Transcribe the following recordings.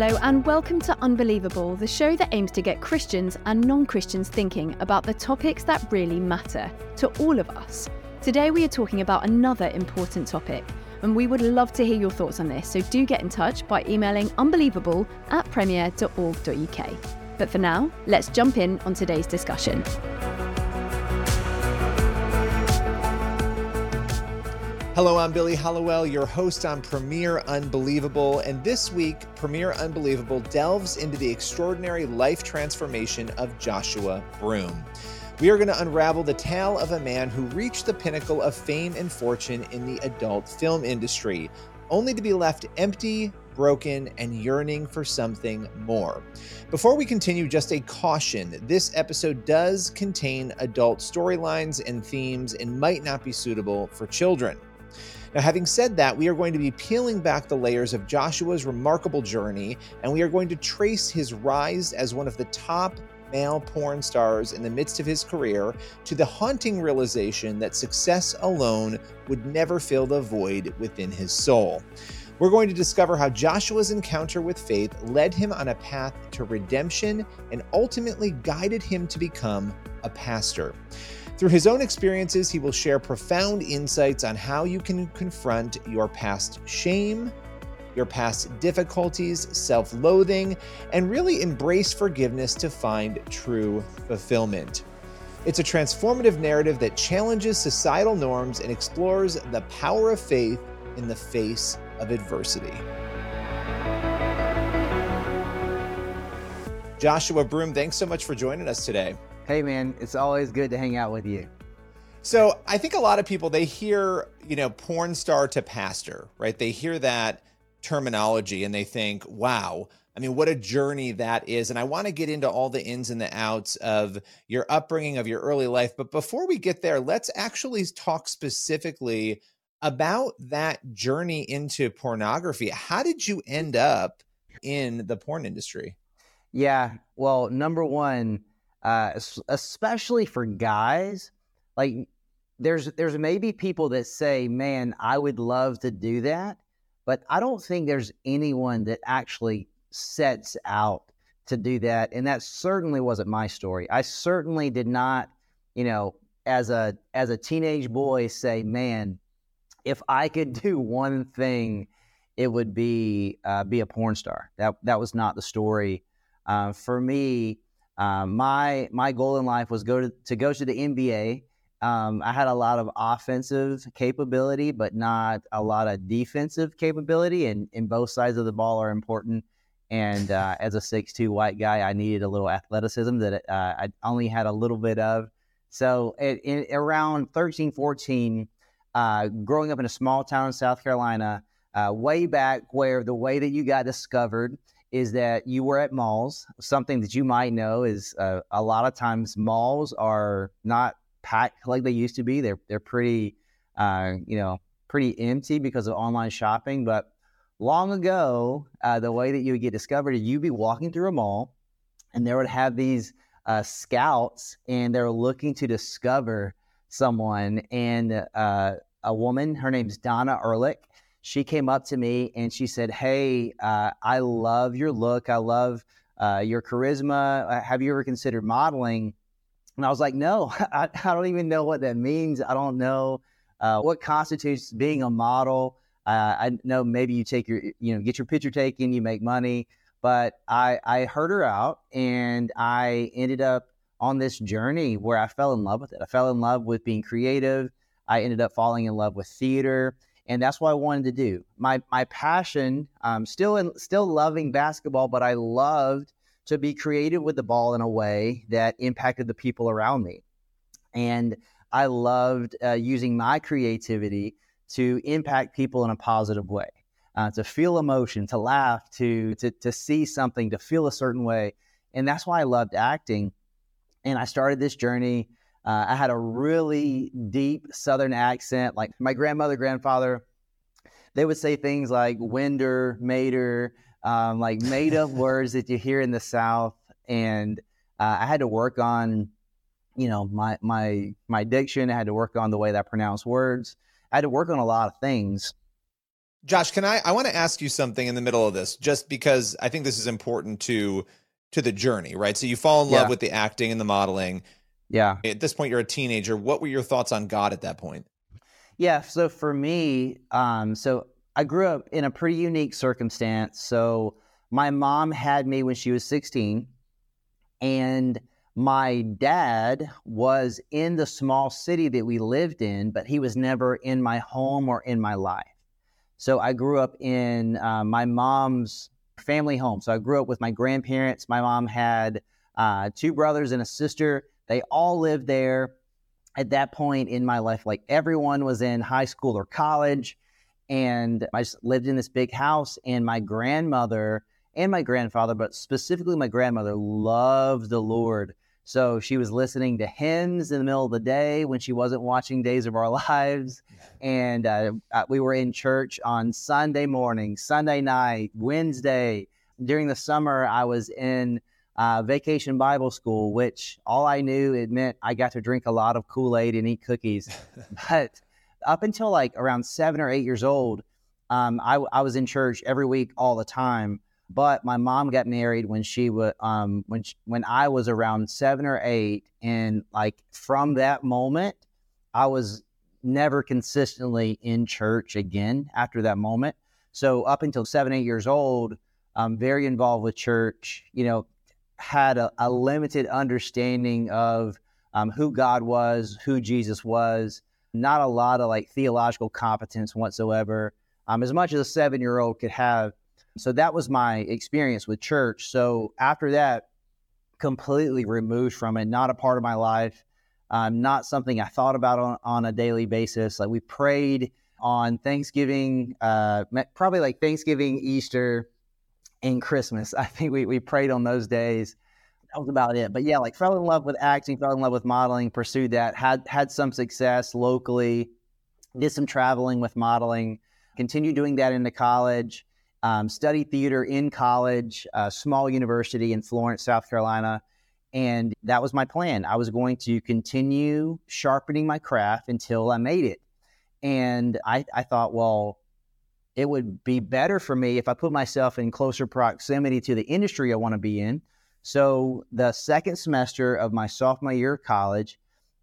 Hello, and welcome to Unbelievable, the show that aims to get Christians and non Christians thinking about the topics that really matter to all of us. Today, we are talking about another important topic, and we would love to hear your thoughts on this, so do get in touch by emailing unbelievable at premier.org.uk. But for now, let's jump in on today's discussion. Hello, I'm Billy Hallowell, your host on Premier Unbelievable. And this week, Premier Unbelievable delves into the extraordinary life transformation of Joshua Broome. We are going to unravel the tale of a man who reached the pinnacle of fame and fortune in the adult film industry, only to be left empty, broken, and yearning for something more. Before we continue, just a caution this episode does contain adult storylines and themes and might not be suitable for children. Now, having said that, we are going to be peeling back the layers of Joshua's remarkable journey, and we are going to trace his rise as one of the top male porn stars in the midst of his career to the haunting realization that success alone would never fill the void within his soul. We're going to discover how Joshua's encounter with faith led him on a path to redemption and ultimately guided him to become a pastor. Through his own experiences, he will share profound insights on how you can confront your past shame, your past difficulties, self loathing, and really embrace forgiveness to find true fulfillment. It's a transformative narrative that challenges societal norms and explores the power of faith in the face of adversity. Joshua Broome, thanks so much for joining us today. Hey, man, it's always good to hang out with you. So I think a lot of people they hear, you know, porn star to pastor, right? They hear that terminology and they think, wow, I mean, what a journey that is. And I want to get into all the ins and the outs of your upbringing, of your early life. But before we get there, let's actually talk specifically about that journey into pornography. How did you end up in the porn industry? Yeah. Well, number one, uh, especially for guys. Like there's there's maybe people that say, "Man, I would love to do that," but I don't think there's anyone that actually sets out to do that. And that certainly wasn't my story. I certainly did not, you know, as a as a teenage boy say, "Man, if I could do one thing." It would be uh, be a porn star. That that was not the story uh, for me um, my my goal in life was go to, to go to the NBA. Um, I had a lot of offensive capability, but not a lot of defensive capability, and, and both sides of the ball are important. And uh, as a six-two white guy, I needed a little athleticism that uh, I only had a little bit of. So it, it, around 13, 14, uh, growing up in a small town in South Carolina, uh, way back where the way that you got discovered is that you were at malls. Something that you might know is uh, a lot of times malls are not packed like they used to be. They're they're pretty, uh, you know, pretty empty because of online shopping. But long ago, uh, the way that you would get discovered is you'd be walking through a mall, and there would have these uh, scouts, and they're looking to discover someone. And uh, a woman, her name's Donna Ehrlich she came up to me and she said, Hey, uh, I love your look. I love uh, your charisma. Uh, have you ever considered modeling? And I was like, No, I, I don't even know what that means. I don't know uh, what constitutes being a model. Uh, I know maybe you take your, you know, get your picture taken, you make money. But I, I heard her out and I ended up on this journey where I fell in love with it. I fell in love with being creative. I ended up falling in love with theater. And that's what I wanted to do. My my passion, um, still in, still loving basketball, but I loved to be creative with the ball in a way that impacted the people around me. And I loved uh, using my creativity to impact people in a positive way, uh, to feel emotion, to laugh, to, to, to see something, to feel a certain way. And that's why I loved acting. And I started this journey. Uh, I had a really deep Southern accent. Like my grandmother, grandfather, they would say things like winder, mater, um, like made up words that you hear in the South. And uh, I had to work on, you know, my my my diction. I had to work on the way that I pronounce words. I had to work on a lot of things. Josh, can I I want to ask you something in the middle of this just because I think this is important to to the journey, right? So you fall in love Yeah. with the acting and the modeling. Yeah. At this point you're a teenager. What were your thoughts on God at that point? Yeah. So for me, um, so I grew up in a pretty unique circumstance. So my mom had me when she was 16, and my dad was in the small city that we lived in, but he was never in my home or in my life. So I grew up in uh, my mom's family home. So I grew up with my grandparents. My mom had uh, two brothers and a sister. They all lived there at that point in my life, like everyone was in high school or college, and I just lived in this big house. And my grandmother and my grandfather, but specifically my grandmother, loved the Lord. So she was listening to hymns in the middle of the day when she wasn't watching Days of Our Lives. And uh, uh, we were in church on Sunday morning, Sunday night, Wednesday. During the summer, I was in uh, vacation Bible school, which all I knew it meant I got to drink a lot of Kool Aid and eat cookies. but up until like around seven or eight years old, um, I, I was in church every week all the time. But my mom got married when she was um, when she, when I was around seven or eight, and like from that moment, I was never consistently in church again after that moment. So up until seven, eight years old, I'm very involved with church. You know, had a, a limited understanding of um, who God was, who Jesus was, not a lot of like theological competence whatsoever, um, as much as a seven year old could have. So that was my experience with church. So after that, completely removed from it, not a part of my life, um, not something I thought about on, on a daily basis. Like we prayed on Thanksgiving, uh, probably like Thanksgiving, Easter, and Christmas. I think we, we prayed on those days. That was about it. But yeah, like fell in love with acting, fell in love with modeling, pursued that, had had some success locally, did some traveling with modeling, continued doing that into college, um, studied theater in college, a small university in Florence, South Carolina. And that was my plan. I was going to continue sharpening my craft until I made it. And I, I thought, well, it would be better for me if I put myself in closer proximity to the industry I want to be in. So, the second semester of my sophomore year of college,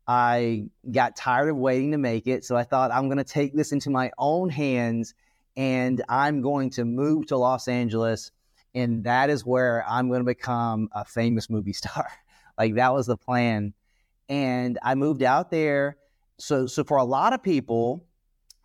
I got tired of waiting to make it. So, I thought I'm going to take this into my own hands and I'm going to move to Los Angeles. And that is where I'm going to become a famous movie star. like, that was the plan. And I moved out there. So, so for a lot of people,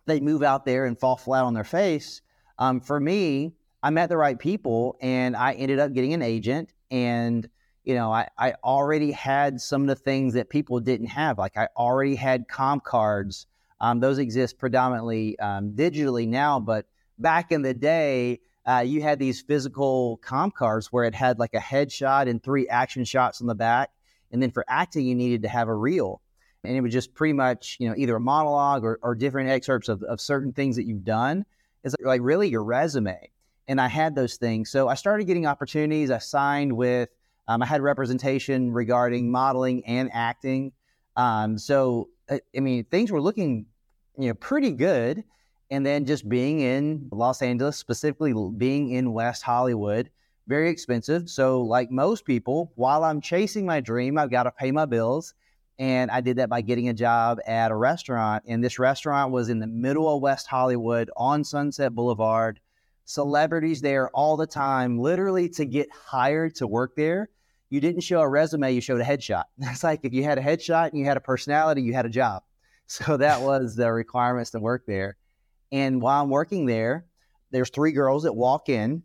they move out there and fall flat on their face. Um, for me, I met the right people and I ended up getting an agent. And, you know, I, I already had some of the things that people didn't have. Like I already had comp cards. Um, those exist predominantly um, digitally now, but back in the day, uh, you had these physical comp cards where it had like a headshot and three action shots on the back. And then for acting, you needed to have a reel and it was just pretty much you know either a monologue or, or different excerpts of, of certain things that you've done. It's like really your resume. And i had those things. So i started getting opportunities. I signed with um, i had representation regarding modeling and acting. Um, so I, I mean things were looking you know pretty good. And then just being in los angeles specifically being in west hollywood very expensive. So like most people while i'm chasing my dream i've got to pay my bills And I did that by getting a job at a restaurant. And this restaurant was in the middle of West Hollywood on Sunset Boulevard. Celebrities there all the time, literally to get hired to work there. You didn't show a resume, you showed a headshot. It's like if you had a headshot and you had a personality, you had a job. So that was the requirements to work there. And while I'm working there, there's three girls that walk in.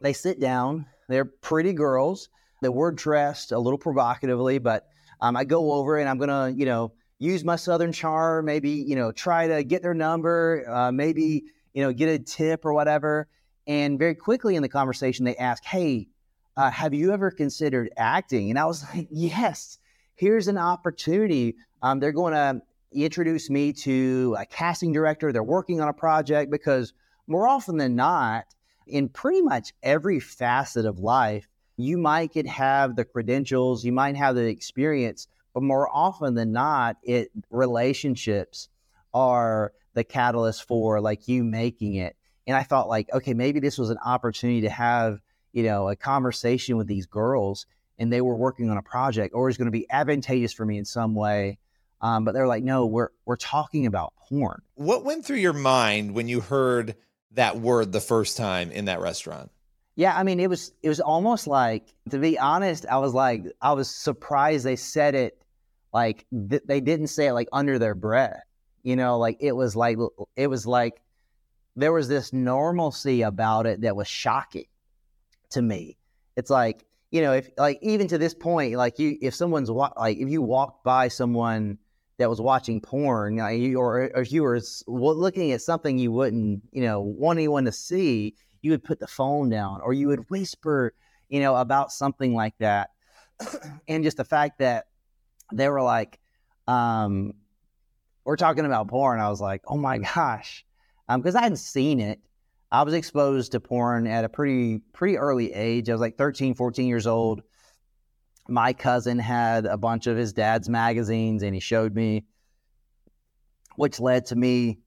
They sit down. They're pretty girls. They were dressed a little provocatively, but um, I go over and I'm gonna, you know, use my southern charm. Maybe you know, try to get their number. Uh, maybe you know, get a tip or whatever. And very quickly in the conversation, they ask, "Hey, uh, have you ever considered acting?" And I was like, "Yes." Here's an opportunity. Um, they're going to introduce me to a casting director. They're working on a project because more often than not, in pretty much every facet of life, you might could have the credentials, you might have the experience, but more often than not, it relationships are the catalyst for like you making it. And I thought like, okay, maybe this was an opportunity to have, you know, a conversation with these girls and they were working on a project or it's going to be advantageous for me in some way. Um, but they're like, no, we're we're talking about porn. What went through your mind when you heard that word the first time in that restaurant? Yeah, I mean, it was it was almost like, to be honest, I was like, I was surprised they said it like th- they didn't say it like under their breath. You know, like it was like it was like there was this normalcy about it that was shocking to me. It's like you know, if like even to this point, like you, if someone's wa- like if you walked by someone that was watching porn, like you, or, or you were looking at something you wouldn't, you know, want anyone to see, you would put the phone down or you would whisper, you know, about something like that. and just the fact that they were like, um, we're talking about porn. I was like, oh my gosh. Because um, I hadn't seen it. I was exposed to porn at a pretty pretty early age. I was like 13, 14 years old. My cousin had a bunch of his dad's magazines and he showed me, which led to me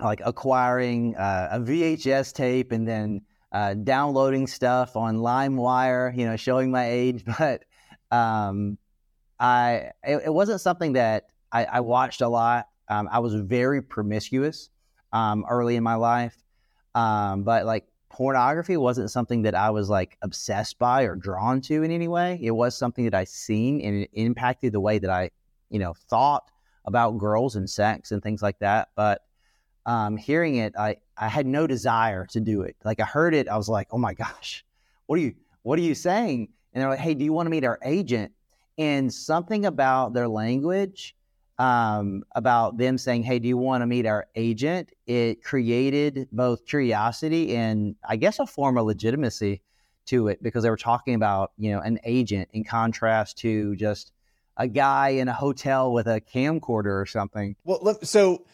like acquiring uh, a VHS tape and then uh, downloading stuff on LimeWire, you know, showing my age. But um, I it, it, wasn't something that I, I watched a lot. Um, I was very promiscuous um, early in my life, um, but like pornography wasn't something that I was like obsessed by or drawn to in any way. It was something that I seen and it impacted the way that I, you know, thought about girls and sex and things like that. But um, hearing it, I, I had no desire to do it. Like I heard it, I was like, oh my gosh, what are you, what are you saying? And they're like, hey, do you want to meet our agent? And something about their language, um, about them saying, hey, do you want to meet our agent? It created both curiosity and I guess a form of legitimacy to it because they were talking about, you know, an agent in contrast to just a guy in a hotel with a camcorder or something. Well, so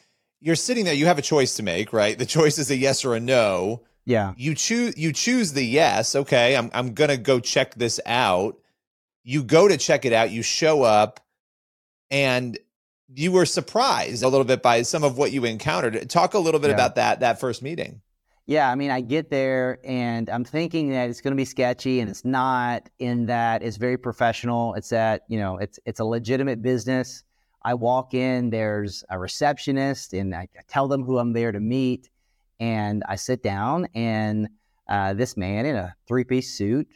you're sitting there, you have a choice to make, right? The choice is a yes or a no. Yeah. You choose you choose the yes. Okay, I'm I'm gonna go check this out. You go to check it out, you show up, and you were surprised a little bit by some of what you encountered. Talk a little bit yeah. about that that first meeting. Yeah, I mean, I get there and I'm thinking that it's going to be sketchy, and it's not. In that, it's very professional. It's that you know, it's it's a legitimate business. I walk in, there's a receptionist, and I, tell them who I'm there to meet. And I sit down, and uh, this man in a three piece suit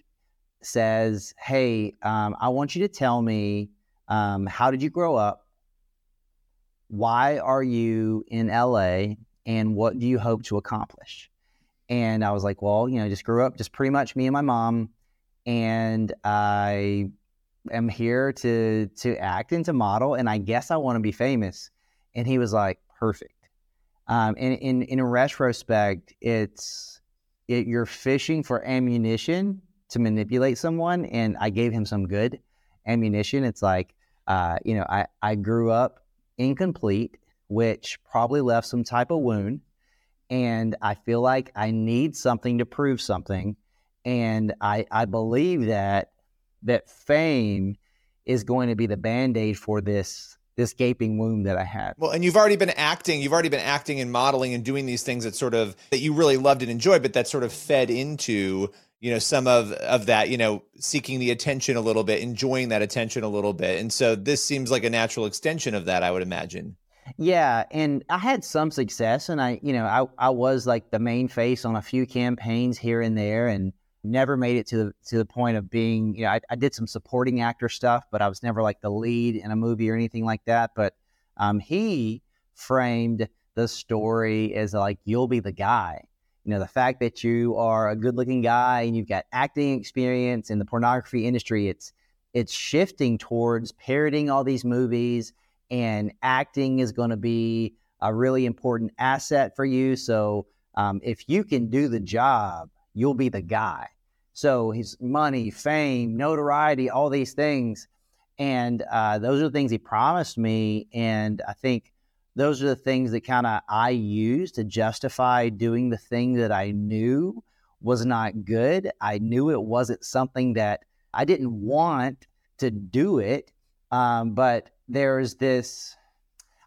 says, Hey, um, I want you to tell me um, how did you grow up? Why are you in LA? And what do you hope to accomplish? And I was like, Well, you know, just grew up, just pretty much me and my mom. And I am here to to act and to model, and I guess I want to be famous. And he was like, perfect. Um, and in in retrospect, it's it, you're fishing for ammunition to manipulate someone, and I gave him some good ammunition. It's like, uh, you know, I I grew up incomplete, which probably left some type of wound, and I feel like I need something to prove something, and I I believe that that fame is going to be the band-aid for this this gaping wound that I had. Well, and you've already been acting, you've already been acting and modeling and doing these things that sort of that you really loved and enjoyed, but that sort of fed into you know some of of that you know seeking the attention a little bit enjoying that attention a little bit and so this seems like a natural extension of that i would imagine yeah and i had some success and i you know i, I was like the main face on a few campaigns here and there and never made it to the to the point of being you know I, I did some supporting actor stuff but i was never like the lead in a movie or anything like that. But um, he framed the story as like you'll be the guy. You know the fact that you are a good looking guy and you've got acting experience in the pornography industry it's it's shifting towards parroting all these movies and acting is going to be a really important asset for you. So um, if you can do the job you'll be the guy so his money fame notoriety all these things and uh, those are the things he promised me and i think those are the things that kind of I used to justify doing the thing that I knew was not good. I knew it wasn't something that I didn't want to do it. Um, but there's this,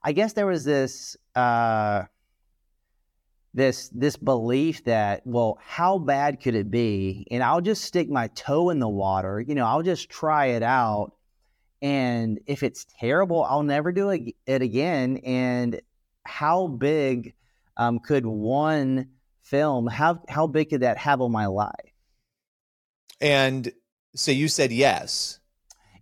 I guess there was this, uh, this this belief that well how bad could it be and i'll just stick my toe in the water you know i'll just try it out and if it's terrible, I'll never do it again. And how big um, could one film how how big could that have on my life? And so you said yes.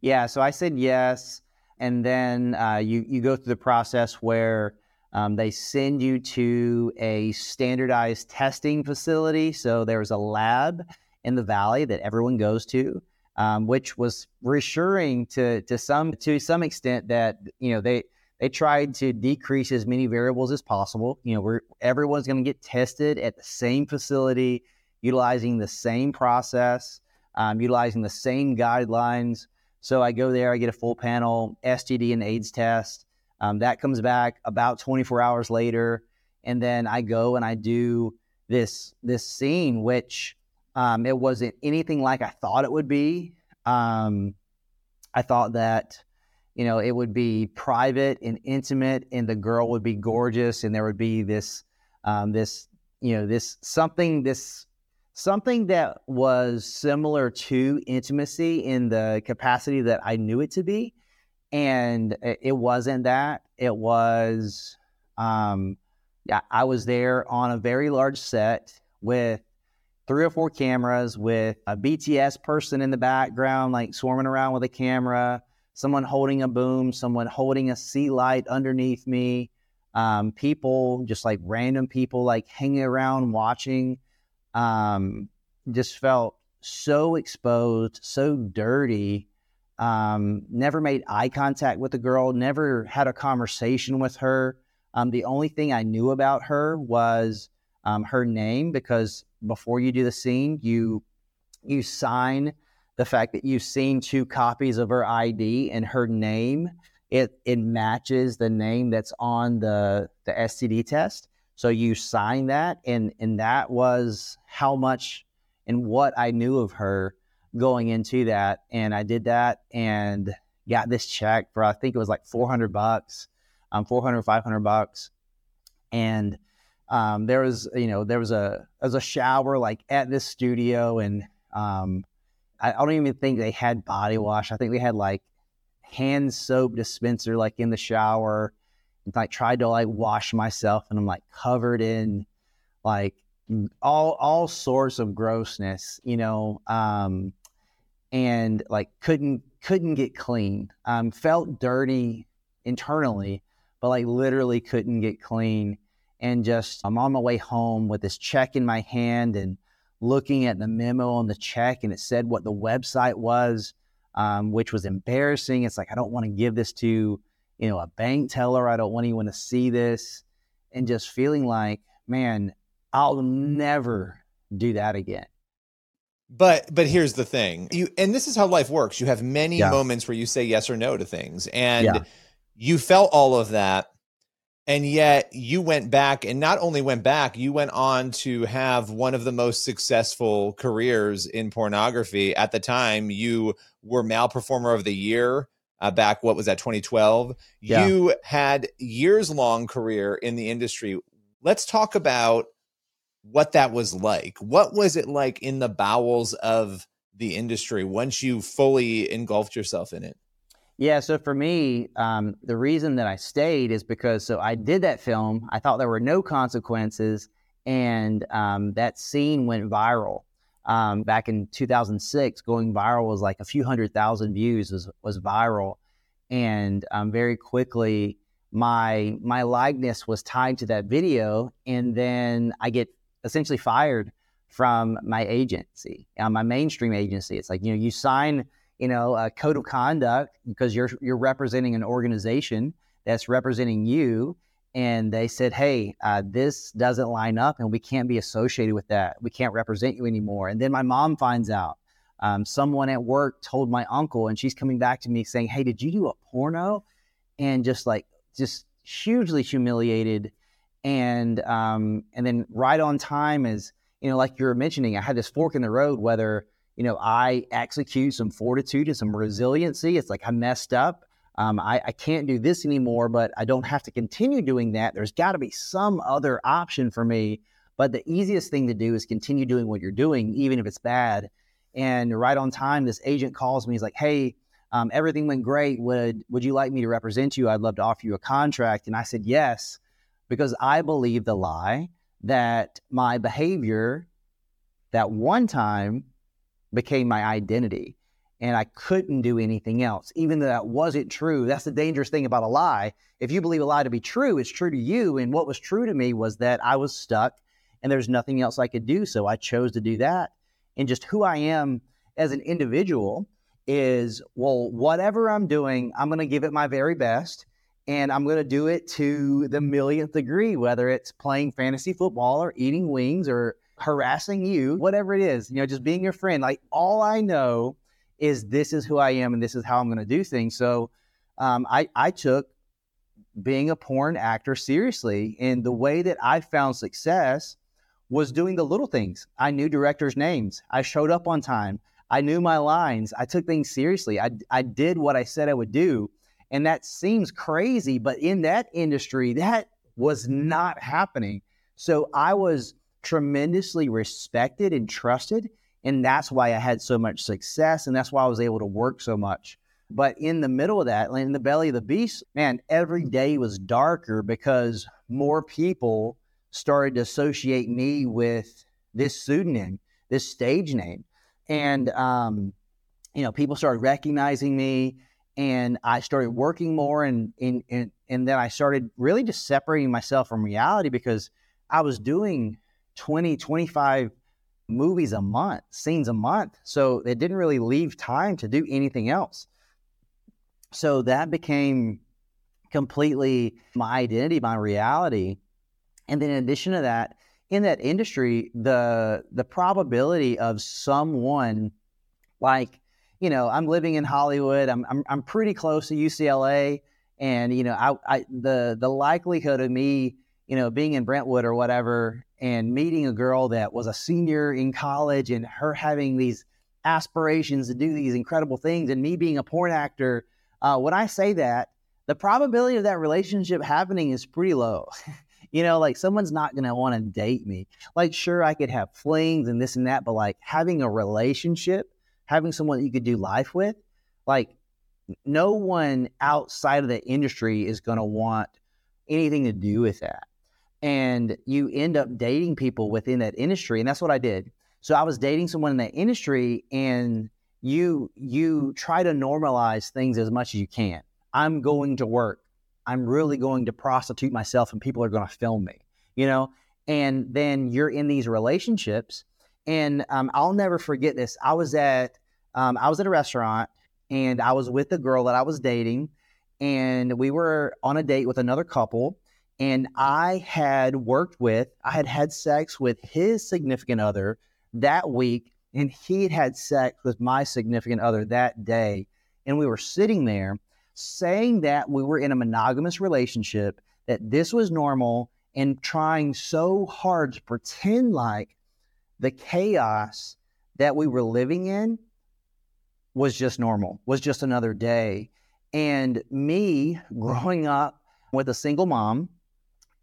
Yeah, so I said yes, and then uh, you you go through the process where um, they send you to a standardized testing facility. So there's a lab in the valley that everyone goes to um, which was reassuring to to some to some extent that you know they they tried to decrease as many variables as possible. You know, where everyone's going to get tested at the same facility, utilizing the same process, um, utilizing the same guidelines. So I go there, I get a full panel STD and AIDS test. Um, that comes back about 24 hours later, and then I go and I do this this scene, which um, it wasn't anything like I thought it would be. Um, I thought that, you know, it would be private and intimate, and the girl would be gorgeous, and there would be this, um, this, you know, this something, this something that was similar to intimacy in the capacity that I knew it to be, and it wasn't that. It was, um, I was there on a very large set with three or four cameras with a BTS person in the background, like swarming around with a camera, someone holding a boom, someone holding a sea light underneath me, um, people, just like random people, like hanging around watching. Um, just felt so exposed, so dirty. Um, never made eye contact with the girl, never had a conversation with her. Um, the only thing I knew about her was um, her name because before you do the scene, you you sign the fact that you've seen two copies of her ID and her name. It it matches the name that's on the the STD test. So you sign that, and and that was how much and what I knew of her going into that. And I did that and got this check for I think it was like 400 bucks, um, 400 500 bucks, and um, there was you know there was a there was a shower like at this studio and um, I, I, don't even think they had body wash i think they had like hand soap dispenser like in the shower and like tried to like wash myself and i'm like covered in like all all sorts of grossness you know um, and like couldn't couldn't get clean um, felt dirty internally but like literally couldn't get clean and just I'm on my way home with this check in my hand and looking at the memo on the check and it said what the website was, um, which was embarrassing. It's like I don't want to give this to you know a bank teller. I don't want anyone to see this, and just feeling like man, I'll never do that again. But but here's the thing. You and this is how life works. You have many yeah. moments where you say yes or no to things. And yeah. you felt all of that and yet you went back and not only went back you went on to have one of the most successful careers in pornography at the time you were male performer of the year uh, back what was that 2012 yeah. you had years long career in the industry let's talk about what that was like. What was it like in the bowels of the industry once you fully engulfed yourself in it? Yeah, so for me, um, the reason that I stayed is because so I did that film. I thought there were no consequences, and um, that scene went viral um, back in 2006. Going viral was like a few hundred thousand views was was viral, and um, very quickly my my likeness was tied to that video, and then I get essentially fired from my agency, uh, my mainstream agency. It's like you know you sign you know, a code of conduct because you're you're representing an organization that's representing you, and they said, "Hey, uh, this doesn't line up, and we can't be associated with that. We can't represent you anymore." And then my mom finds out. Um, someone at work told my uncle, and she's coming back to me saying, "Hey, did you do a porno?" And just like just hugely humiliated, and um, and then right on time is you know like you were mentioning, I had this fork in the road whether you know, I execute some fortitude and some resiliency. It's like I messed up. Um, I, I, can't do this anymore, but I don't have to continue doing that. There's got to be some other option for me. But the easiest thing to do is continue doing what you're doing, even if it's bad. And right on time, this agent calls me. He's like, "Hey, um, everything went great. Would would you like me to represent you? I'd love to offer you a contract." And I said yes, because I believe the lie that my behavior that one time became my identity. And I couldn't do anything else, even though that wasn't true. That's the dangerous thing about a lie. If you believe a lie to be true, it's true to you. And what was true to me was that I was stuck and there's nothing else I could do. So I chose to do that. And just who I am as an individual is well, whatever I'm doing, I'm going to give it my very best. And I'm going to do it to the millionth degree, whether it's playing fantasy football or eating wings or harassing you, whatever it is, you know, just being your friend. Like all I know is this is who I am and this is how I'm going to do things. So um, I, I took being a porn actor seriously. And the way that I found success was doing the little things. I knew directors' names. I showed up on time. I knew my lines. I took things seriously. I, I did what I said I would do. And that seems crazy, but in that industry, that was not happening. So I was tremendously respected and trusted. And that's why I had so much success. And that's why I was able to work so much. But in the middle of that, in the belly of the beast, man, every day was darker because more people started to associate me with this pseudonym, this stage name. And, um, you know, people started recognizing me and I started working more and, and, and, and then I started really just separating myself from reality because I was doing 20, 25 movies a month, scenes a month. So it didn't really leave time to do anything else. So that became completely my identity, my reality. And then in addition to that, in that industry, the the probability of someone like, you know, I'm living in Hollywood, I'm I'm, I'm pretty close to UCLA, and you know, I, I the the likelihood of me, you know, being in Brentwood or whatever and meeting a girl that was a senior in college and her having these aspirations to do these incredible things and me being a porn actor uh, when i say that the probability of that relationship happening is pretty low. You know like someone's not going to want to date me. Like sure i could have flings and this and that but like having a relationship having someone that you could do life with like no one outside of the industry is going to want anything to do with that. And you end up dating people within that industry and that's what i did. So i was dating someone in that industry and you you try to normalize things as much as you can. I'm going to work. I'm really going to prostitute myself and people are going to film me you know? And then you're in these relationships and um, i'll never forget this i was at um, i was at a restaurant and i was with the girl that i was dating and we were on a date with another couple and I had worked with, I had had sex with his significant other that week, and he had had sex with my significant other that day. And we were sitting there saying that we were in a monogamous relationship, that this was normal, and trying so hard to pretend like the chaos that we were living in was just normal, was just another day. And me growing up with a single mom,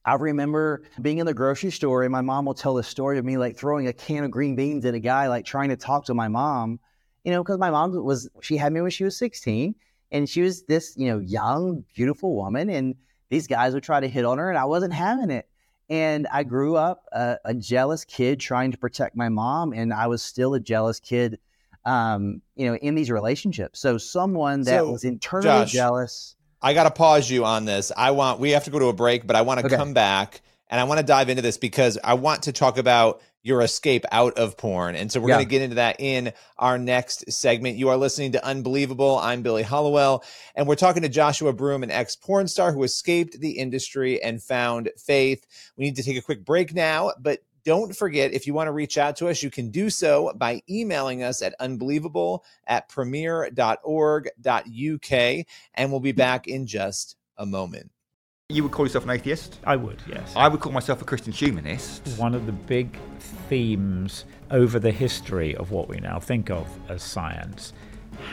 I remember being in the grocery store and my mom will tell the story of me like throwing a can of green beans at a guy, like trying to talk to my mom, you know, because my mom was, she had me when she was 16 and she was this, you know, young, beautiful woman. And these guys would try to hit on her and I wasn't having it. And I grew up a, a jealous kid trying to protect my mom. And I was still a jealous kid, um, you know, in these relationships. So someone that So, was internally Josh, jealous. I got to pause you on this. I want, we have to go to a break, but I want to Okay. come back and I want to dive into this because I want to talk about your escape out of porn. And so we're Yeah. going to get into that in our next segment. You are listening to Unbelievable. I'm Billy Hallowell, and we're talking to Joshua Broome, an ex porn star who escaped the industry and found faith. We need to take a quick break now, but don't forget if you want to reach out to us, you can do so by emailing us at unbelievable at premier.org.uk. And we'll be back in just a moment. You would call yourself an atheist? I would, yes. I would call myself a Christian humanist. One of the big themes over the history of what we now think of as science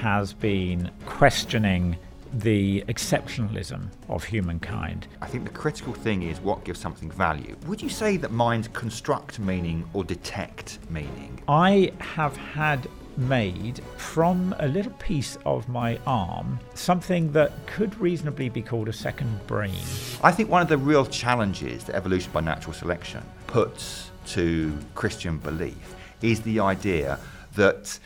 has been questioning the exceptionalism of humankind. I think the critical thing is what gives something value. Would you say that minds construct meaning or detect meaning? I have had made from a little piece of my arm something that could reasonably be called a second brain. I think one of the real challenges that evolution by natural selection puts to Christian belief is the idea that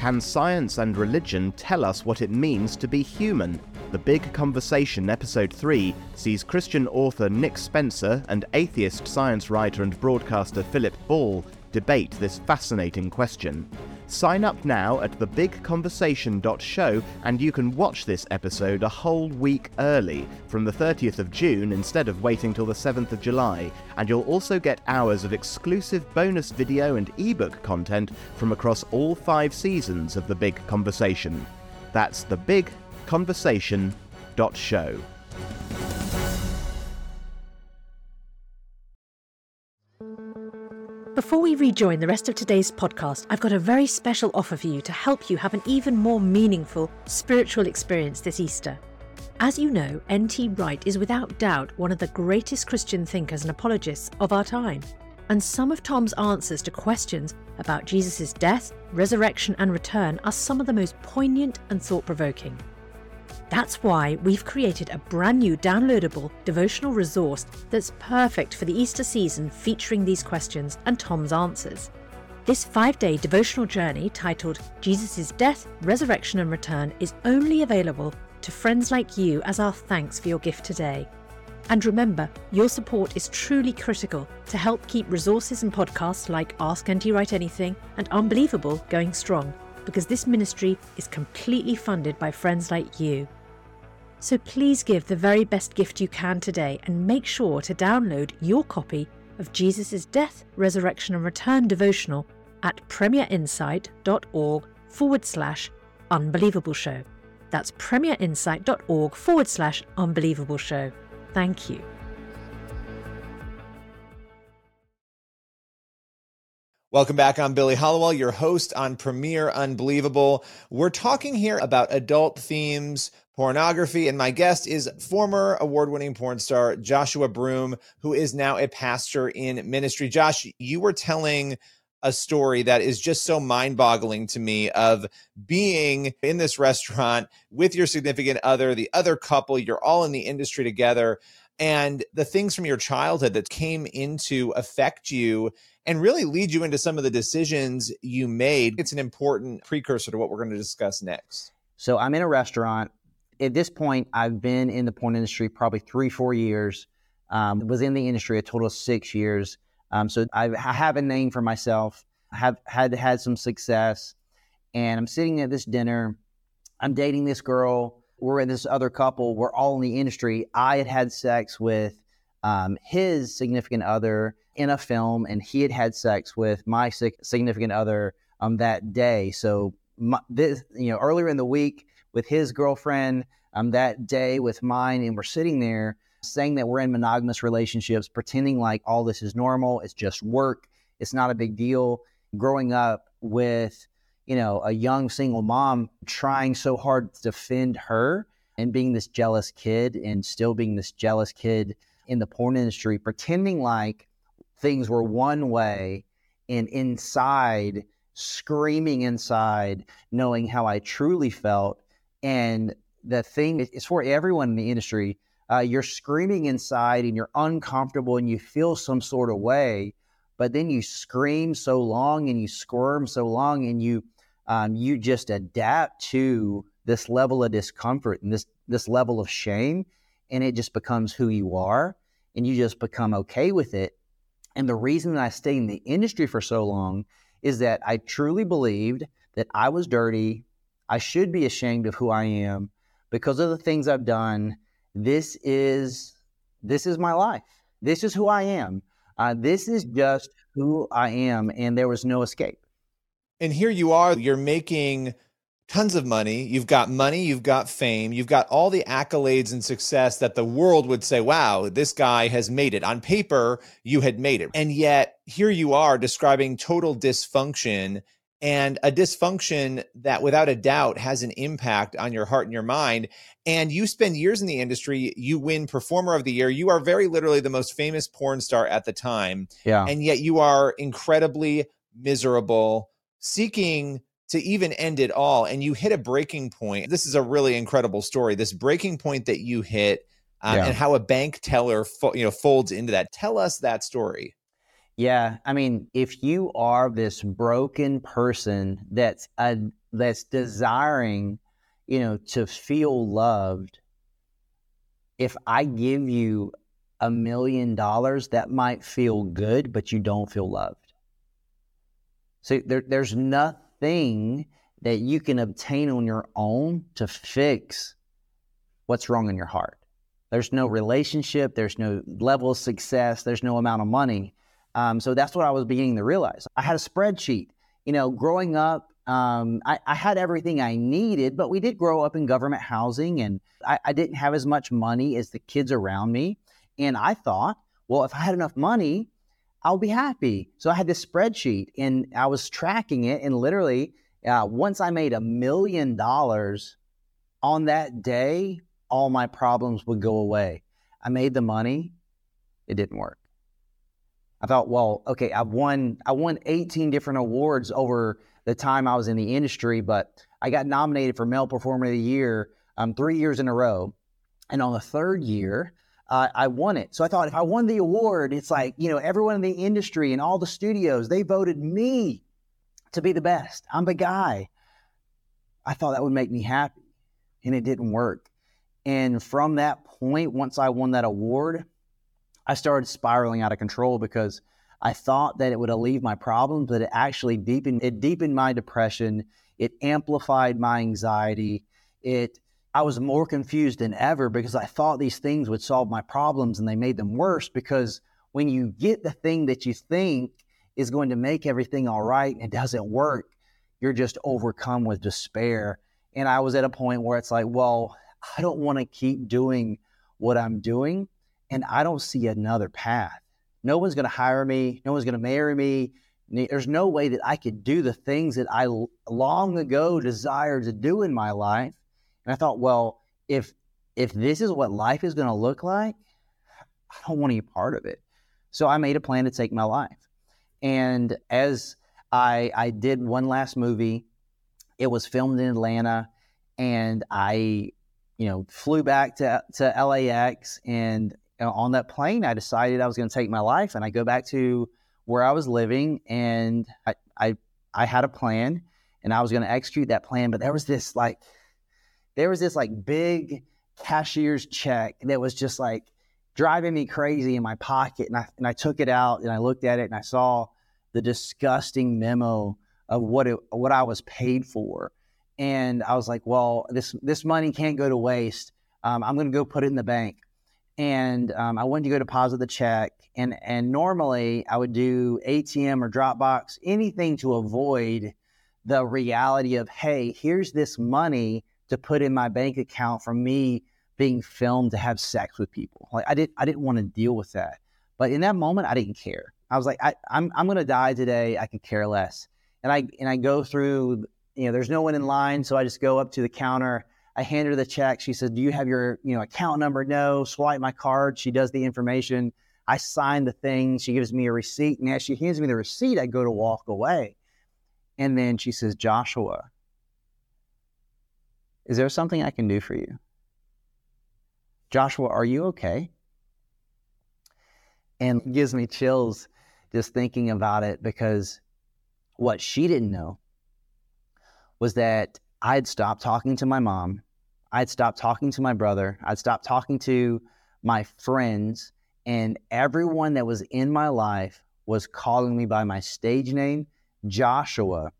Can science and religion tell us what it means to be human? The Big Conversation, Episode 3, sees Christian author Nick Spencer and atheist science writer and broadcaster Philip Ball debate this fascinating question. Sign up now at thebigconversation.show and you can watch this episode a whole week early from the 30th of June instead of waiting till the 7th of July. And you'll also get hours of exclusive bonus video and ebook content from across all five seasons of The Big Conversation. That's thebigconversation.show. Before we rejoin the rest of today's podcast, I've got a very special offer for you to help you have an even more meaningful spiritual experience this Easter. As you know, N.T. Wright is without doubt one of the greatest Christian thinkers and apologists of our time. And some of Tom's answers to questions about Jesus' death, resurrection, and return are some of the most poignant and thought provoking. That's why we've created a brand new downloadable devotional resource that's perfect for the Easter season featuring these questions and Tom's answers. This five day devotional journey titled Jesus' Death, Resurrection and Return is only available to friends like you as our thanks for your gift today. And remember, your support is truly critical to help keep resources and podcasts like Ask NT Wright Anything and Unbelievable going strong, because this ministry is completely funded by friends like you. So please give the very best gift you can today and make sure to download your copy of Jesus' Death, Resurrection and Return devotional at premierinsight.org forward slash unbelievable show. That's premierinsight.org forward slash unbelievable show. Thank you. Welcome back. I'm Billy Hallowell, your host on Premier Unbelievable. We're talking here about adult themes, pornography, and my guest is former award winning porn star Joshua Broome, who is now a pastor in ministry. Josh, you were telling a story that is just so mind boggling to me of being in this restaurant with your significant other, the other couple, you're all in the industry together, and the things from your childhood that came into affect you and really lead you into some of the decisions you made. It's an important precursor to what we're going to discuss next. So I'm in a restaurant. At this point, I've been in the porn industry probably three, four years. Um, was in the industry a total of six years. Um, so I've, I have a name for myself. I have had had some success, and I'm sitting at this dinner. I'm dating this girl. We're in this other couple. We're all in the industry. I had had sex with um, his significant other in a film, and he had had sex with my significant other um, that day. So my, this, you know, earlier in the week with his girlfriend, um, that day with mine, and we're sitting there saying that we're in monogamous relationships, pretending like all this is normal. It's just work. It's not a big deal. Growing up with, you know, a young single mom trying so hard to defend her and being this jealous kid and still being this jealous kid in the porn industry, pretending like things were one way and inside, screaming inside, knowing how I truly felt. And the thing is for everyone in the industry. Uh, you're screaming inside and you're uncomfortable and you feel some sort of way, but then you scream so long and you squirm so long and you um, you just adapt to this level of discomfort and this this level of shame, and it just becomes who you are, and you just become okay with it. And the reason that I stayed in the industry for so long is that I truly believed that I was dirty. I should be ashamed of who I am because of the things I've done. This is this is my life. This is who I am. Uh, this is just who I am, and there was no escape. And here you are. You're making tons of money. You've got money, you've got fame, you've got all the accolades and success that the world would say, wow, this guy has made it. On paper, you had made it. And yet, here you are describing total dysfunction and a dysfunction that without a doubt has an impact on your heart and your mind. And you spend years in the industry, you win performer of the year. You are very literally the most famous porn star at the time. Yeah. And yet you are incredibly miserable, seeking to even end it all and you hit a breaking point. This is a really incredible story. This breaking point that you hit um, yeah. and how a bank teller fo- you know folds into that. Tell us that story. Yeah i mean if you are this broken person that's a, that's desiring you know to feel loved if i give you a million dollars that might feel good but you don't feel loved. So there, there's nothing thing that you can obtain on your own to fix what's wrong in your heart. There's no relationship, there's no level of success, there's no amount of money. Um, so that's what I was beginning to realize. I had a spreadsheet. You know, growing up, um, I, I, had everything I needed, but we did grow up in government housing and I, I didn't have as much money as the kids around me. And I thought, well, if I had enough money, I'll be happy. So I had this spreadsheet and I was tracking it. And literally, uh, once I made a million dollars on that day, all my problems would go away. I made the money, it didn't work. I thought, well, okay, I've won I won 18 different awards over the time I was in the industry, but I got nominated for Male Performer of the Year um, three years in a row. And on the third year, uh, I won it. So I thought if I won the award, it's like, you know, everyone in the industry and all the studios, they voted me to be the best. I'm the guy. I thought that would make me happy, and it didn't work. And from that point, once I won that award, I started spiraling out of control because I thought that it would alleviate my problems, but it actually deepened it deepened my depression. It amplified my anxiety. It I was more confused than ever because I thought these things would solve my problems and they made them worse because when you get the thing that you think is going to make everything all right and it doesn't work, you're just overcome with despair. And I was at a point where it's like, well, I don't want to keep doing what I'm doing and I don't see another path. No one's going to hire me, no one's going to marry me. There's no way that I could do the things that I long ago desired to do in my life and I thought, well, if if this is what life is going to look like, I don't want be part of it. So I made a plan to take my life. And as I I did one last movie, it was filmed in Atlanta, and I, you know, flew back to to LAX, and on that plane, I decided I was going to take my life, and I go back to where I was living, and I I, I had a plan, and I was going to execute that plan, but there was this like there was this like big cashier's check that was just like driving me crazy in my pocket. And I, and I took it out and I looked at it and I saw the disgusting memo of what it, what I was paid for. And I was like, well, this, this money can't go to waste. Um, I'm going to go put it in the bank. And um, I went to go deposit the check. And, and normally I would do ATM or Dropbox, anything to avoid the reality of, hey, here's this money to put in my bank account for me being filmed to have sex with people. Like I didn't I didn't want to deal with that. But in that moment I didn't care. I was like, I, I'm I'm gonna die today. I could care less. And I and I go through, you know, there's no one in line, so I just go up to the counter. I hand her the check. She says, "Do you have your you know account number?" No. Swipe my card. She does the information. I sign the thing. She gives me a receipt, and as she hands me the receipt, I go to walk away, and then she says, "Joshua, is there something I can do for you?" Joshua, are you okay? And it gives me chills just thinking about it because what she didn't know was that I'd stopped talking to my mom. I'd stopped talking to my brother. I'd stopped talking to my friends. And everyone that was in my life was calling me by my stage name. Joshua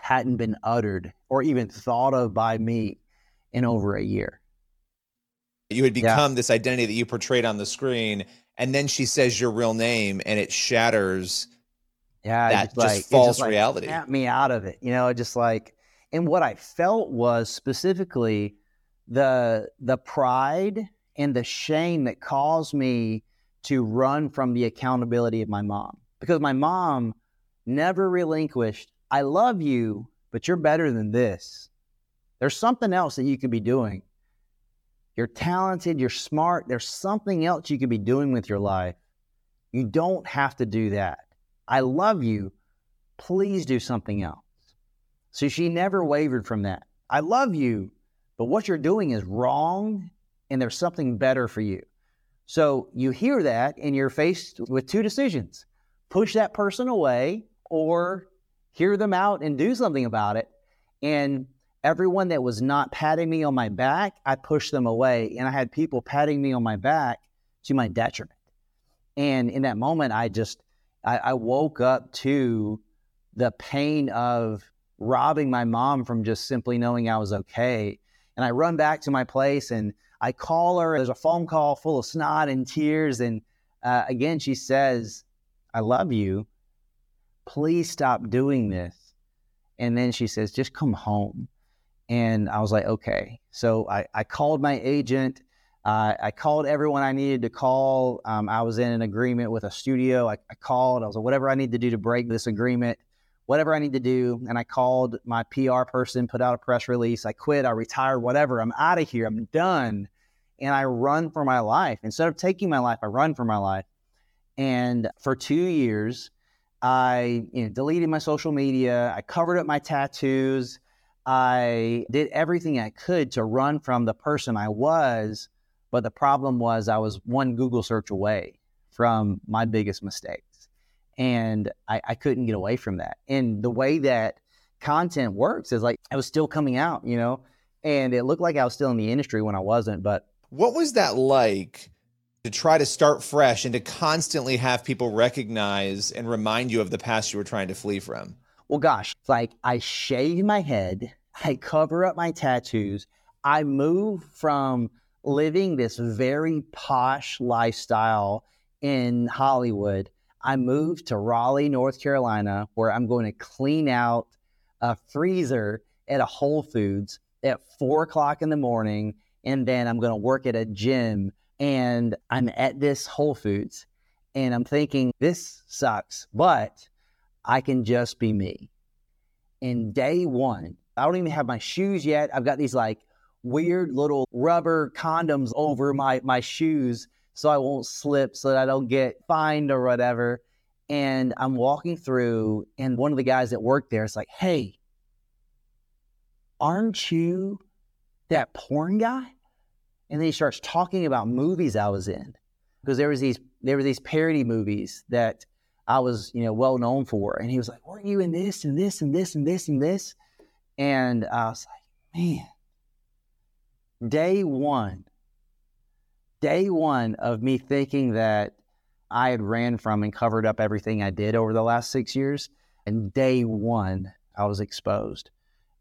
hadn't been uttered or even thought of by me in over a year. You had become yeah. this identity that you portrayed on the screen. And then she says your real name and it shatters yeah, that just, like, false just, like, reality. me out of it. You know, just like and what I felt was specifically the the pride and the shame that caused me to run from the accountability of my mom because my mom never relinquished I love you but you're better than this. There's something else that you could be doing. You're talented you're smart there's something else you could be doing with your life. You don't have to do that. I love you. Please do something else. So she never wavered from that. I love you, but what you're doing is wrong and there's something better for you. So you hear that and you're faced with two decisions. Push that person away or hear them out and do something about it. And everyone that was not patting me on my back, I pushed them away. And I had people patting me on my back to my detriment. And in that moment, I just, I, I woke up to the pain of robbing my mom from just simply knowing I was okay. And I run back to my place and I call her. There's a phone call full of snot and tears. And uh, again, she says, I love you. Please stop doing this. And then she says, just come home. And I was like, okay. So I, I called my agent. Uh, I called everyone I needed to call. Um, I was in an agreement with a studio. I, I called. I was like, whatever I need to do to break this agreement whatever I need to do. And I called my PR person, put out a press release. I quit, I retired, whatever. I'm out of here. I'm done. And I run for my life. Instead of taking my life, I run for my life. And for two years, I you know, deleted my social media. I covered up my tattoos. I did everything I could to run from the person I was. But the problem was, I was one Google search away from my biggest mistakes. and I, I couldn't get away from that. And the way that content works is like I was still coming out, you know, and it looked like I was still in the industry when I wasn't. But what was that like to try to start fresh and to constantly have people recognize and remind you of the past you were trying to flee from? Well, gosh, like I shave my head, I cover up my tattoos, I move from living this very posh lifestyle in Hollywood I moved to Raleigh, North Carolina, where I'm going to clean out a freezer at a Whole Foods at four o'clock in the morning. And then I'm going to work at a gym. And I'm at this Whole Foods and I'm thinking, this sucks, but I can just be me. In day one, I don't even have my shoes yet. I've got these like weird little rubber condoms over my, my shoes so I won't slip, so that I don't get fined or whatever. And I'm walking through, and one of the guys that worked there is like, Hey, aren't you that porn guy? And then he starts talking about movies I was in. Because there was these there were these parody movies that I was, you know, well known for. And he was like, Weren't you in this and this and this and this and this? And I was like, man, day one, day one of me thinking that I had ran from and covered up everything I did over the last six years. And day one, I was exposed.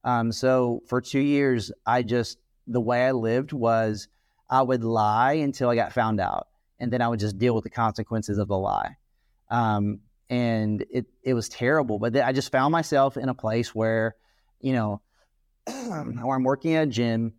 Um, so for two years, I just, the way I lived was I would lie until I got found out. And then I would just deal with the consequences of the lie. Um, and it, it was terrible. But then I just found myself in a place where, you know, where I'm working at a gym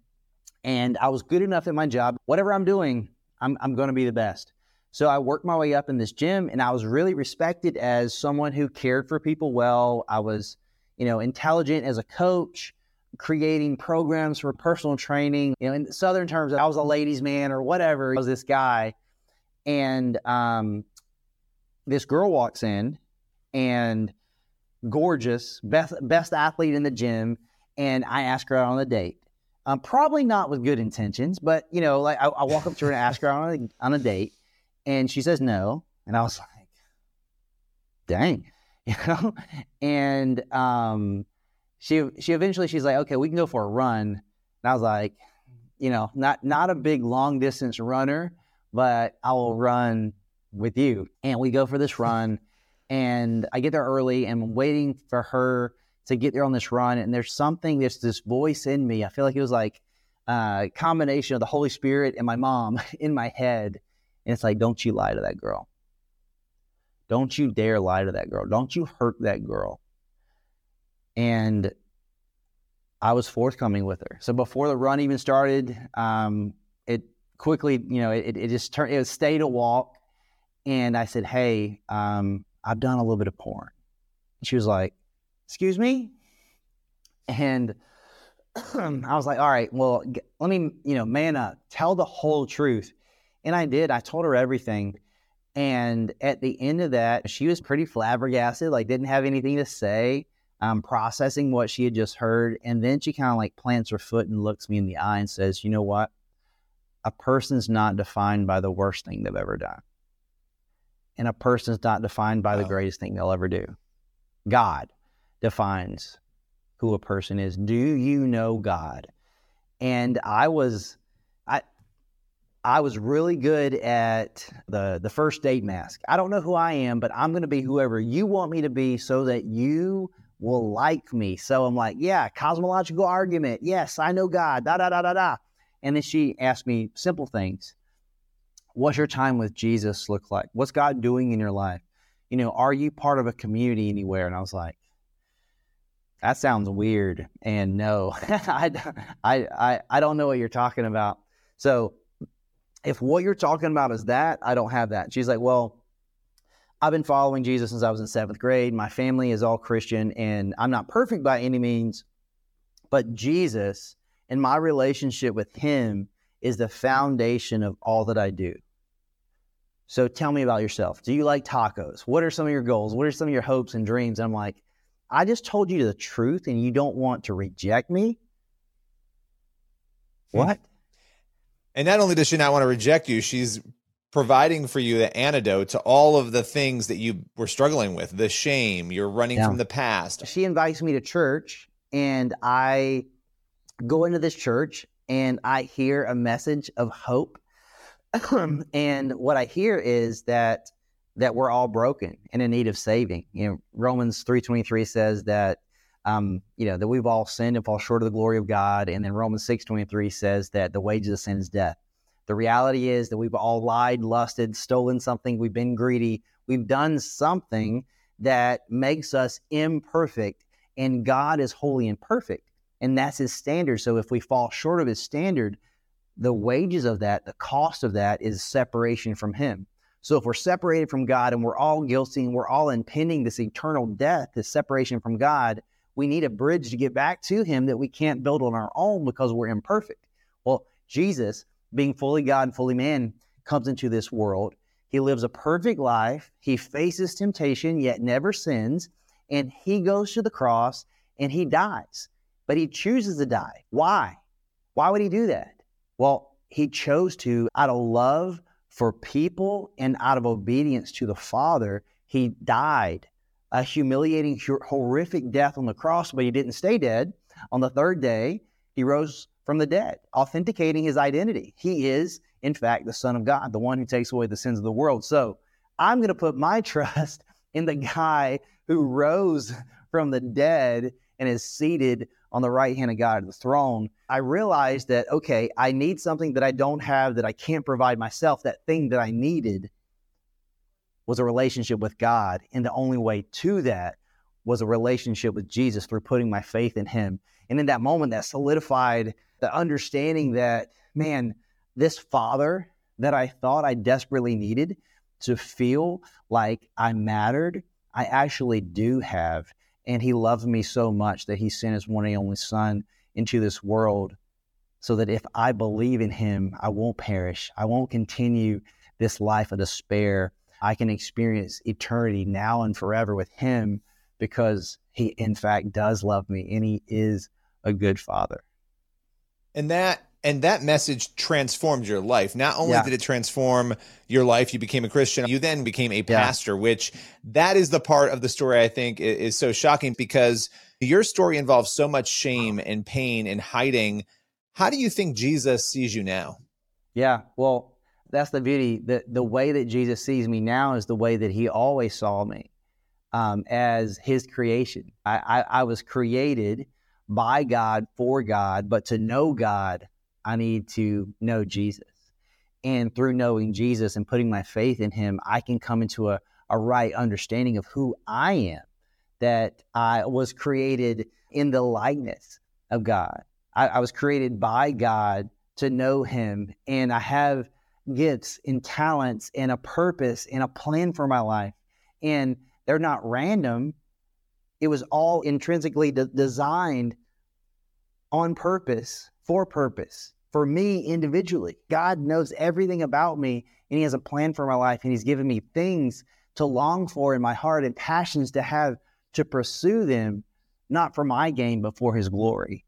and I was good enough at my job. Whatever I'm doing, I'm, I'm going to be the best. So I worked my way up in this gym and I was really respected as someone who cared for people well. I was, you know, intelligent as a coach. Creating programs for personal training. You know, in Southern terms, I was a ladies' man or whatever. I was this guy, and um, this girl walks in, and gorgeous, best best athlete in the gym, and I ask her out on a date. Um, probably not with good intentions, but you know, like I, I walk up to her and ask her out on a, on a date, and she says no, and I was like, "Dang," you know, and um, she she eventually she's like, "Okay, we can go for a run," and I was like, you know, not not a big long distance runner, but I will run with you, and we go for this run and I get there early and I'm waiting for her to get there on this run. And there's something, there's this voice in me. I feel like it was like a combination of the Holy Spirit and my mom in my head. And it's like, don't you lie to that girl. Don't you dare lie to that girl. Don't you hurt that girl. And I was forthcoming with her. So before the run even started, um, it quickly, you know, it, it just turned, it stayed a walk. And I said, hey, um, I've done a little bit of porn. She was like, Excuse me? And I was like, All right, well, let me, you know, man up, tell the whole truth. And I did. I told her everything. And at the end of that, she was pretty flabbergasted, like, didn't have anything to say, um, processing what she had just heard. And then she kind of like plants her foot and looks me in the eye and says, You know what? A person's not defined by the worst thing they've ever done and a person's not defined by wow. the greatest thing they'll ever do. God defines who a person is. Do you know God? And I was I I was really good at the the first date mask. I don't know who I am, but I'm going to be whoever you want me to be so that you will like me. So I'm like, yeah, cosmological argument. Yes, I know God. Da da da da da. And then she asked me simple things what's your time with Jesus look like? What's God doing in your life? You know, are you part of a community anywhere? And I was like, that sounds weird. And no, I, I, I, I don't know what you're talking about. So if what you're talking about is that, I don't have that. She's like, well, I've been following Jesus since I was in seventh grade. My family is all Christian, and I'm not perfect by any means, but Jesus and my relationship with Him is the foundation of all that I do. So tell me about yourself. Do you like tacos? What are some of your goals? What are some of your hopes and dreams? And I'm like, I just told you the truth and you don't want to reject me? Hmm. What? And not only does she not want to reject you, she's providing for you the antidote to all of the things that you were struggling with the shame, you're running yeah. from the past. She invites me to church, and I go into this church and I hear a message of hope. and what I hear is that that we're all broken and in need of saving. You know, Romans three twenty three says that um, you know that we've all sinned and fall short of the glory of God, and then Romans six twenty three says that the wages of sin is death. The reality is that we've all lied, lusted, stolen something. We've been greedy. We've done something that makes us imperfect, and God is holy and perfect and that's his standard. So if we fall short of his standard, the wages of that, the cost of that is separation from him. So if we're separated from God and we're all guilty and we're all impending this eternal death, this separation from God, we need a bridge to get back to him that we can't build on our own because we're imperfect. Well, Jesus, being fully God and fully man, comes into this world. He lives a perfect life. He faces temptation, yet never sins. And he goes to the cross and he dies but he chooses to die. Why? Why would he do that? Well, he chose to out of love for people and out of obedience to the Father. He died a humiliating, horrific death on the cross, but he didn't stay dead. On the third day, he rose from the dead, authenticating his identity. He is, in fact, the Son of God, the one who takes away the sins of the world. So I'm going to put my trust in the guy who rose from the dead and is seated on the right hand of God, at the throne, I realized that, okay, I need something that I don't have that I can't provide myself. That thing that I needed was a relationship with God. And the only way to that was a relationship with Jesus through putting my faith in Him. And in that moment, that solidified the understanding that, man, this Father that I thought I desperately needed to feel like I mattered, I actually do have and he loved me so much that he sent his one and only son into this world so that if I believe in him, I won't perish. I won't continue this life of despair. I can experience eternity now and forever with him because he, in fact, does love me and he is a good father. And that and that message transformed your life. Not only yeah. did it transform your life, you became a Christian, you then became a pastor, yeah. which that is the part of the story I think is so shocking because your story involves so much shame and pain and hiding. How do you think Jesus sees you now? Yeah, well, that's the beauty. The the way that Jesus sees me now is the way that he always saw me um, as his creation. I, I, I was created by God for God, but to know God I need to know Jesus. And through knowing Jesus and putting my faith in him, I can come into a, a right understanding of who I am, that I was created in the likeness of God. I, I was created by God to know him, and I have gifts and talents and a purpose and a plan for my life. And they're not random. It was all intrinsically de- designed on purpose for purpose for me individually. God knows everything about me and He has a plan for my life and He's given me things to long for in my heart and passions to have to pursue them, not for my gain, but for His glory.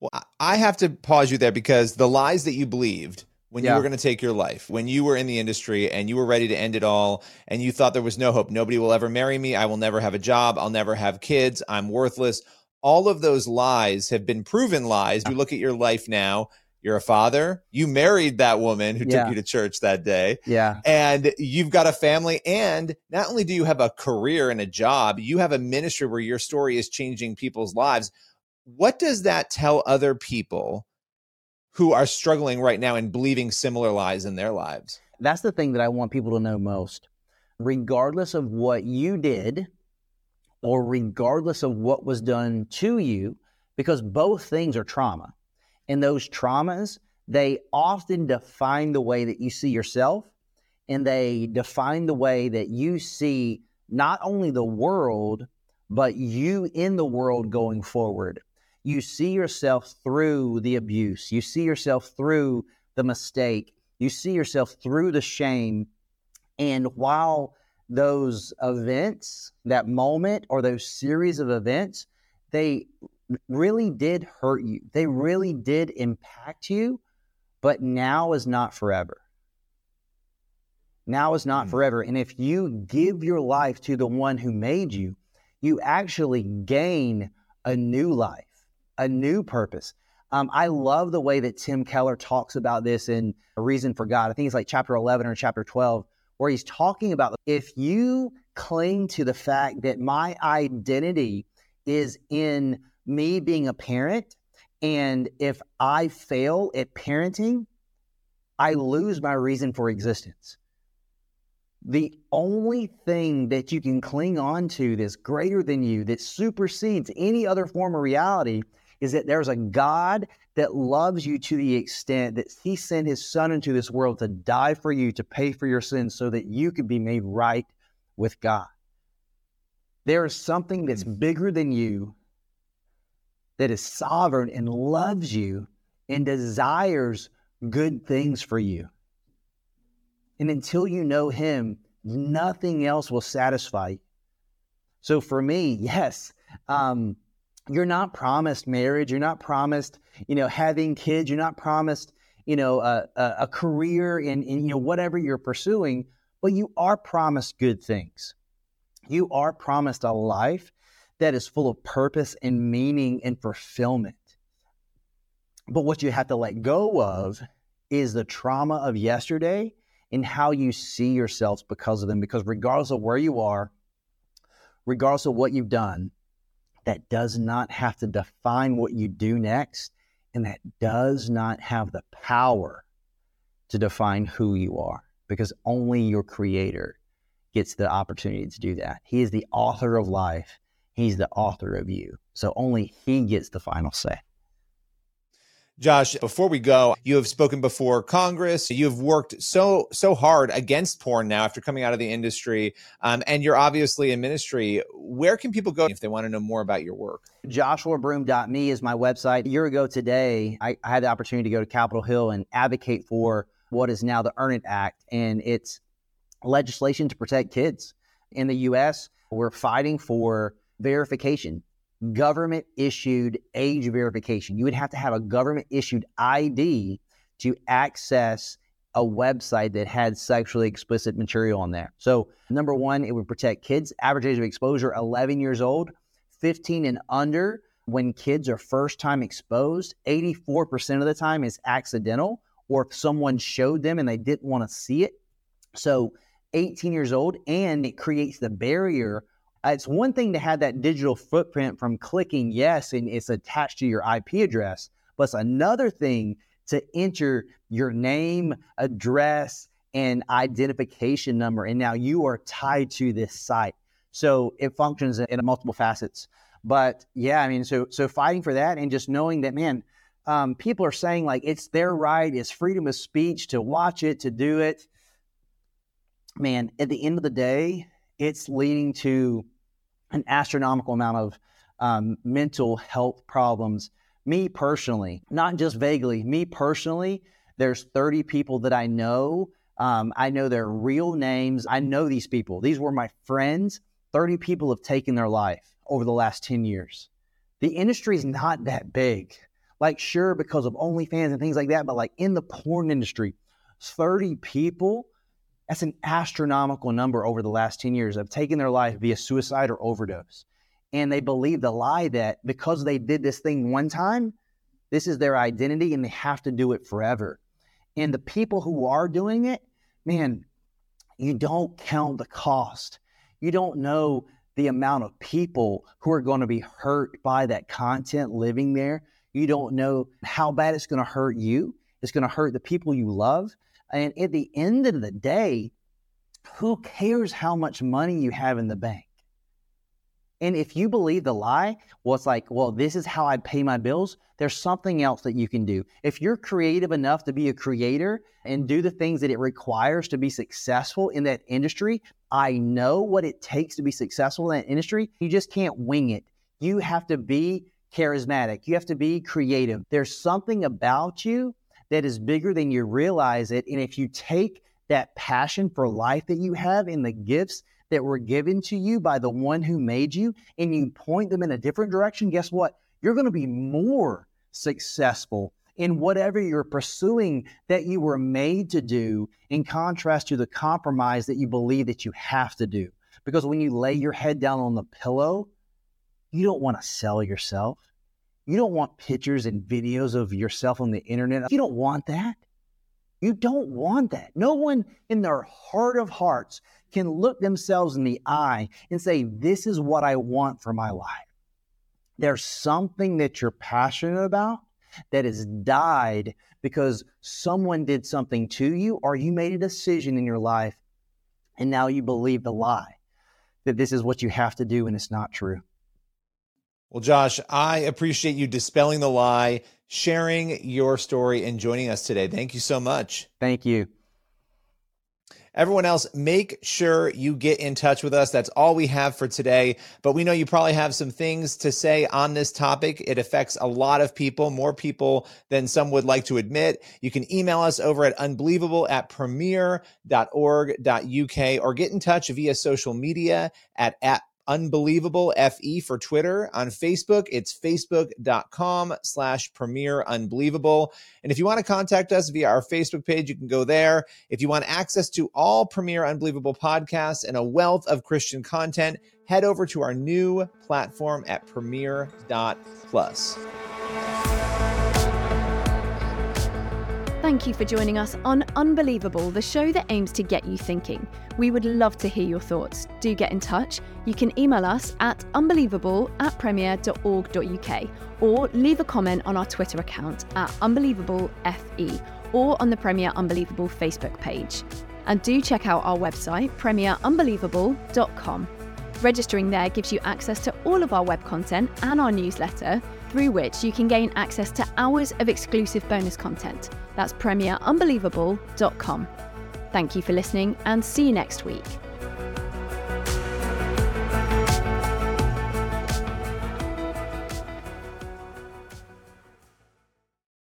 Well, I have to pause you there because the lies that you believed when yeah. you were going to take your life, when you were in the industry and you were ready to end it all, and you thought there was no hope, nobody will ever marry me, I will never have a job, I'll never have kids, I'm worthless all of those lies have been proven lies. You look at your life now, you're a father, you married that woman who yeah. took you to church that day. Yeah. And you've got a family. And not only do you have a career and a job, you have a ministry where your story is changing people's lives. What does that tell other people who are struggling right now and believing similar lies in their lives? That's the thing that I want people to know most. Regardless of what you did, or regardless of what was done to you, because both things are trauma. And those traumas, they often define the way that you see yourself and they define the way that you see not only the world, but you in the world going forward. You see yourself through the abuse, you see yourself through the mistake, you see yourself through the shame. And while those events, that moment, or those series of events, they really did hurt you. They really did impact you, but now is not forever. Now is not mm. forever. And if you give your life to the one who made you, you actually gain a new life, a new purpose. Um, I love the way that Tim Keller talks about this in A Reason for God. I think it's like chapter 11 or chapter 12, where he's talking about if you cling to the fact that my identity is in me being a parent, and if I fail at parenting, I lose my reason for existence. The only thing that you can cling on to that's greater than you, that supersedes any other form of reality, is that there's a God that loves you to the extent that he sent his son into this world to die for you, to pay for your sins so that you could be made right with God. There is something that's hmm. bigger than you, that is sovereign and loves you and desires good things for you. And until you know him, nothing else will satisfy you. So for me, yes, um, you're not promised marriage. You're not promised, you know, having kids. You're not promised, you know, a, a, career in, in, you know, whatever you're pursuing, but you are promised good things. You are promised a life that is full of purpose and meaning and fulfillment. But what you have to let go of is the trauma of yesterday and how you see yourselves because of them. Because regardless of where you are, regardless of what you've done, that does not have to define what you do next, and that does not have the power to define who you are, because only your creator gets the opportunity to do that. He is the author of life, he's the author of you. So only he gets the final say. Josh, before we go, you have spoken before Congress. You have worked so so hard against porn now after coming out of the industry, um, and you're obviously in ministry. Where can people go if they want to know more about your work? JoshuaBroome.me is my website. A year ago today, I, I had the opportunity to go to Capitol Hill and advocate for what is now the Earn It Act, and it's legislation to protect kids in the U.S. We're fighting for verification government issued age verification. You would have to have a government issued ID to access a website that had sexually explicit material on there. So, number one, it would protect kids. Average age of exposure 11 years old, 15 and under. When kids are first time exposed, 84% of the time is accidental or if someone showed them and they didn't want to see it. So, 18 years old, and it creates the barrier uh, it's one thing to have that digital footprint from clicking yes and it's attached to your IP address, but it's another thing to enter your name, address, and identification number. And now you are tied to this site. So it functions in multiple facets. But yeah, I mean, so so fighting for that and just knowing that, man, um, people are saying like it's their right, it's freedom of speech to watch it, to do it. Man, at the end of the day, it's leading to an astronomical amount of um, mental health problems. Me personally, not just vaguely, me personally, there's 30 people that I know. Um, I know their real names. I know these people. These were my friends. 30 people have taken their life over the last 10 years. The industry is not that big. Like, sure, because of OnlyFans and things like that, but like in the porn industry, 30 people that's an astronomical number over the last 10 years of taking their life via suicide or overdose. And they believe the lie that because they did this thing one time, this is their identity and they have to do it forever. And the people who are doing it, man, you don't count the cost. You don't know the amount of people who are going to be hurt by that content living there. You don't know how bad it's going to hurt you. It's going to hurt the people you love. And at the end of the day, who cares how much money you have in the bank? And if you believe the lie, well, it's like, well, this is how I pay my bills. There's something else that you can do. If you're creative enough to be a creator and do the things that it requires to be successful in that industry, I know what it takes to be successful in that industry. You just can't wing it. You have to be charismatic. You have to be creative. There's something about you that is bigger than you realize it. And if you take that passion for life that you have and the gifts that were given to you by the one who made you and you point them in a different direction, guess what? You're going to be more successful in whatever you're pursuing that you were made to do in contrast to the compromise that you believe that you have to do. Because when you lay your head down on the pillow, you don't want to sell yourself. You don't want pictures and videos of yourself on the internet. You don't want that. You don't want that. No one in their heart of hearts can look themselves in the eye and say, This is what I want for my life. There's something that you're passionate about that has died because someone did something to you or you made a decision in your life and now you believe the lie that this is what you have to do and it's not true. Well, Josh, I appreciate you dispelling the lie, sharing your story, and joining us today. Thank you so much. Thank you. Everyone else, make sure you get in touch with us. That's all we have for today. But we know you probably have some things to say on this topic. It affects a lot of people, more people than some would like to admit. You can email us over at unbelievable at premier.org.uk or get in touch via social media at, at unbelievable fe for twitter. On facebook it's facebook.com slash premier unbelievable. And if you want to contact us via our facebook page you can go there. If you want access to all premier unbelievable podcasts and a wealth of christian content head over to our new platform at premier.plus Thank you for joining us on Unbelievable, the show that aims to get you thinking. We would love to hear your thoughts. Do get in touch. You can email us at unbelievable at premier.org.uk or leave a comment on our Twitter account at unbelievablefe or on the Premier Unbelievable Facebook page. And do check out our website, premierunbelievable.com. Registering there gives you access to all of our web content and our newsletter through which you can gain access to hours of exclusive bonus content. That's premierunbelievable.com. Thank you for listening and see you next week.